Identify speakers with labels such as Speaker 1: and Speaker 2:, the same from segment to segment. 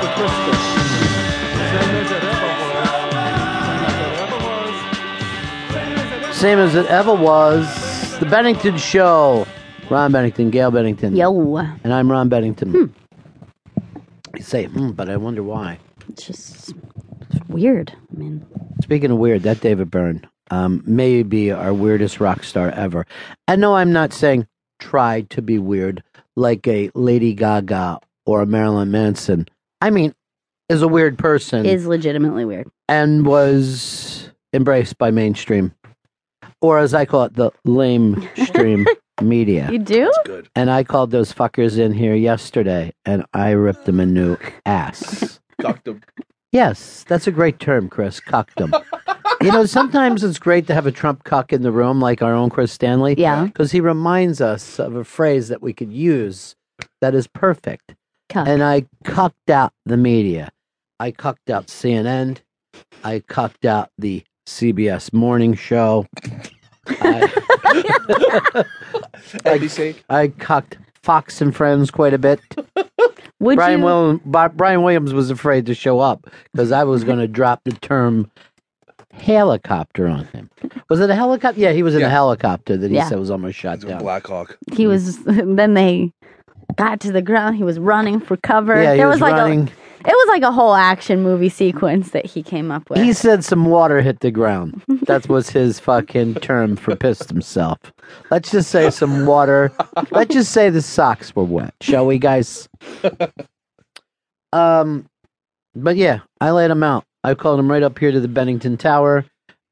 Speaker 1: for Christmas. Same as it ever was. Same as it ever was. The Bennington Show. Ron Bennington, Gail Bennington.
Speaker 2: Yo.
Speaker 1: And I'm Ron Bennington. Hmm. You say, hmm, but I wonder why.
Speaker 2: It's just weird. I mean,
Speaker 1: speaking of weird, that David Byrne um, may be our weirdest rock star ever. And no, I'm not saying try to be weird like a Lady Gaga or a Marilyn Manson I mean, is a weird person
Speaker 2: is legitimately weird.
Speaker 1: and was embraced by mainstream, or as I call it, the lame stream media.
Speaker 2: You do?
Speaker 3: Good.
Speaker 1: And I called those fuckers in here yesterday, and I ripped them a new ass.
Speaker 3: Cocked them.
Speaker 1: Yes, that's a great term, Chris. Cucked them. you know, sometimes it's great to have a Trump cuck in the room, like our own Chris Stanley.
Speaker 2: Yeah.
Speaker 1: Because he reminds us of a phrase that we could use that is perfect.
Speaker 2: Cuck.
Speaker 1: And I cucked out the media. I cucked out CNN. I cucked out the CBS morning show. I,
Speaker 3: NBC.
Speaker 1: I cucked Fox and Friends quite a bit.
Speaker 2: Would
Speaker 1: Brian,
Speaker 2: you?
Speaker 1: Will, Bi- Brian Williams was afraid to show up because I was going to drop the term helicopter on him. Was it a helicopter? Yeah, he was in
Speaker 3: Yeah.
Speaker 1: a helicopter that he
Speaker 2: Yeah.
Speaker 1: said was almost shot
Speaker 3: He's
Speaker 1: down.
Speaker 3: Black Hawk.
Speaker 2: he was. Then they got to the ground. He was running for cover.
Speaker 1: Yeah, he
Speaker 2: there
Speaker 1: was,
Speaker 2: was, like
Speaker 1: running.
Speaker 2: a. It was like a whole action movie sequence that he came up with.
Speaker 1: He said some water hit the ground. That was his fucking term for pissed himself. Let's just say some water. Let's just say the socks were wet, shall we, guys? Um, but yeah, I laid him out. I called him right up here to the Bennington Tower,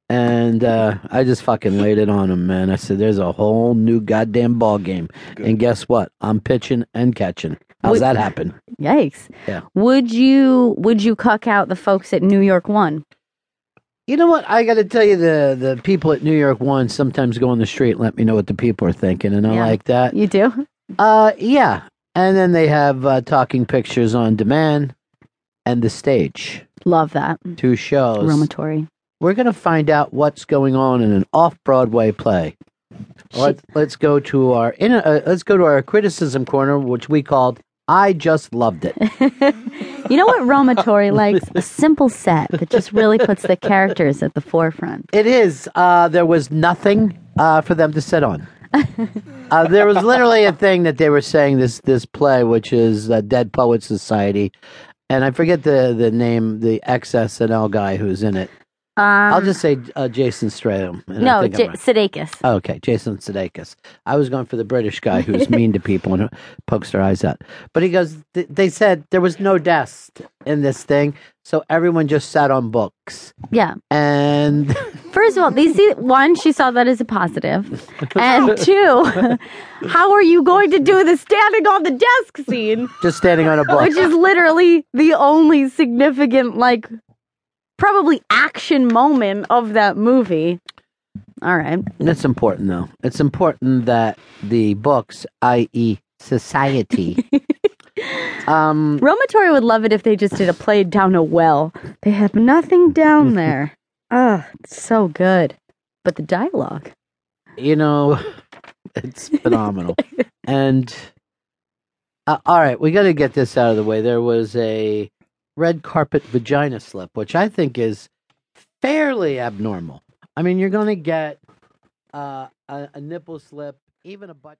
Speaker 1: and uh, I just fucking laid it on him, man. I said, "There's a whole new goddamn ball game,"
Speaker 3: Good.
Speaker 1: and guess what? I'm pitching and catching. How's
Speaker 2: Would-
Speaker 1: that happen?
Speaker 2: Yikes!
Speaker 1: Yeah.
Speaker 2: Would you? Would you cuck out the folks at New York One?
Speaker 1: You know what? I got to tell you, the the people at New York One sometimes go on the street and let me know what the people are thinking, and I
Speaker 2: Yeah.
Speaker 1: like that.
Speaker 2: You do?
Speaker 1: Uh, yeah. And then they have uh, talking pictures on demand and the stage.
Speaker 2: Love that.
Speaker 1: Two shows.
Speaker 2: Roma Torre.
Speaker 1: We're going to find out what's going on in an off Broadway play. Let, let's go to our in, uh, let's go to our criticism corner, which we called "I just loved it."
Speaker 2: You know what Roma Torre likes? A simple set that just really puts the characters at the forefront.
Speaker 1: It is. Uh, there was nothing uh, for them to sit on. Uh, there was literally a thing that they were saying this this play, which is uh, Dead Poets Society, and I forget the the name, the ex SNL guy who's in it.
Speaker 2: Um,
Speaker 1: I'll just say uh, Jason Stratham.
Speaker 2: no, J-
Speaker 1: right.
Speaker 2: Sudeikis.
Speaker 1: Oh, okay, Jason Sudeikis. I was going for the British guy who's mean to people and pokes their eyes out. But he goes, th- they said there was no desk in this thing, so everyone just sat on books.
Speaker 2: Yeah.
Speaker 1: And
Speaker 2: First of all, they see one, she saw that as a positive, and two, how are you going to do the standing on the desk scene,
Speaker 1: just standing on a book.
Speaker 2: which is literally the only significant, like, probably action moment of that movie. All right.
Speaker 1: It's important, though. It's important that the books, i.e., society, um,
Speaker 2: Roma Torre would love it if they just did a play down a well. They have nothing down there. Oh, it's so good. But the dialogue.
Speaker 1: you know, it's phenomenal. and uh, all right, we got to get this out of the way. There was a red carpet vagina slip, which I think is fairly abnormal. I mean, you're going to get uh, a, a nipple slip, even a butt.